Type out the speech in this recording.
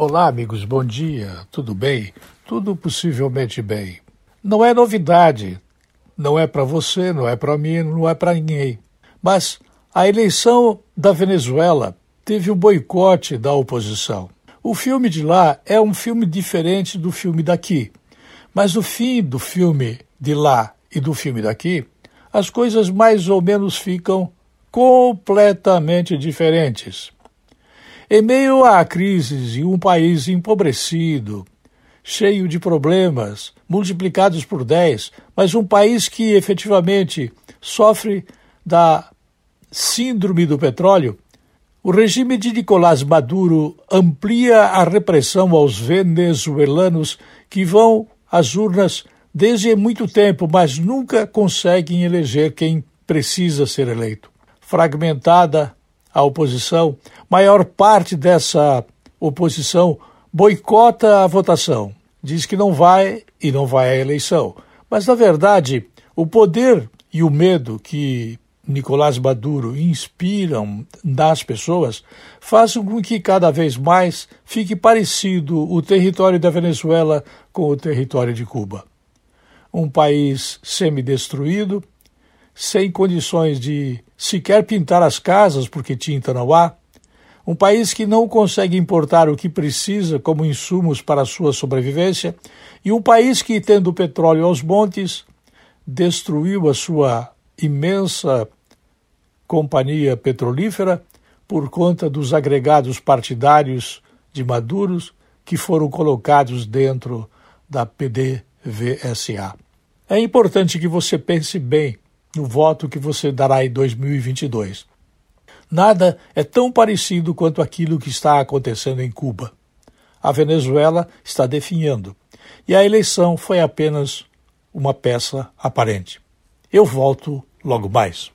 Olá, amigos, bom dia. Tudo bem? Tudo possivelmente bem. Não é novidade. Não é para você, não é para mim, não é para ninguém. Mas a eleição da Venezuela teve o boicote da oposição. O filme de lá é um filme diferente do filme daqui. Mas no fim do filme de lá e do filme daqui, as coisas mais ou menos ficam completamente diferentes. Em meio à crise e um país empobrecido, cheio de problemas, multiplicados por 10, mas um país que efetivamente sofre da síndrome do petróleo, o regime de Nicolás Maduro amplia a repressão aos venezuelanos que vão às urnas desde muito tempo, mas nunca conseguem eleger quem precisa ser eleito. Fragmentada a oposição, maior parte dessa oposição boicota a votação, diz que não vai e não vai à eleição. Mas, na verdade, o poder e o medo que Nicolás Maduro inspiram nas pessoas fazem com que cada vez mais fique parecido o território da Venezuela com o território de Cuba. Um país semidestruído, sem condições de sequer pintar as casas porque tinta não há, um país que não consegue importar o que precisa como insumos para sua sobrevivência, e um país que, tendo petróleo aos montes, destruiu a sua imensa companhia petrolífera por conta dos agregados partidários de Maduros que foram colocados dentro da PDVSA. É importante que você pense bem no voto que você dará em 2022. Nada é tão parecido quanto aquilo que está acontecendo em Cuba. A Venezuela está definhando e a eleição foi apenas uma peça aparente. Eu volto logo mais.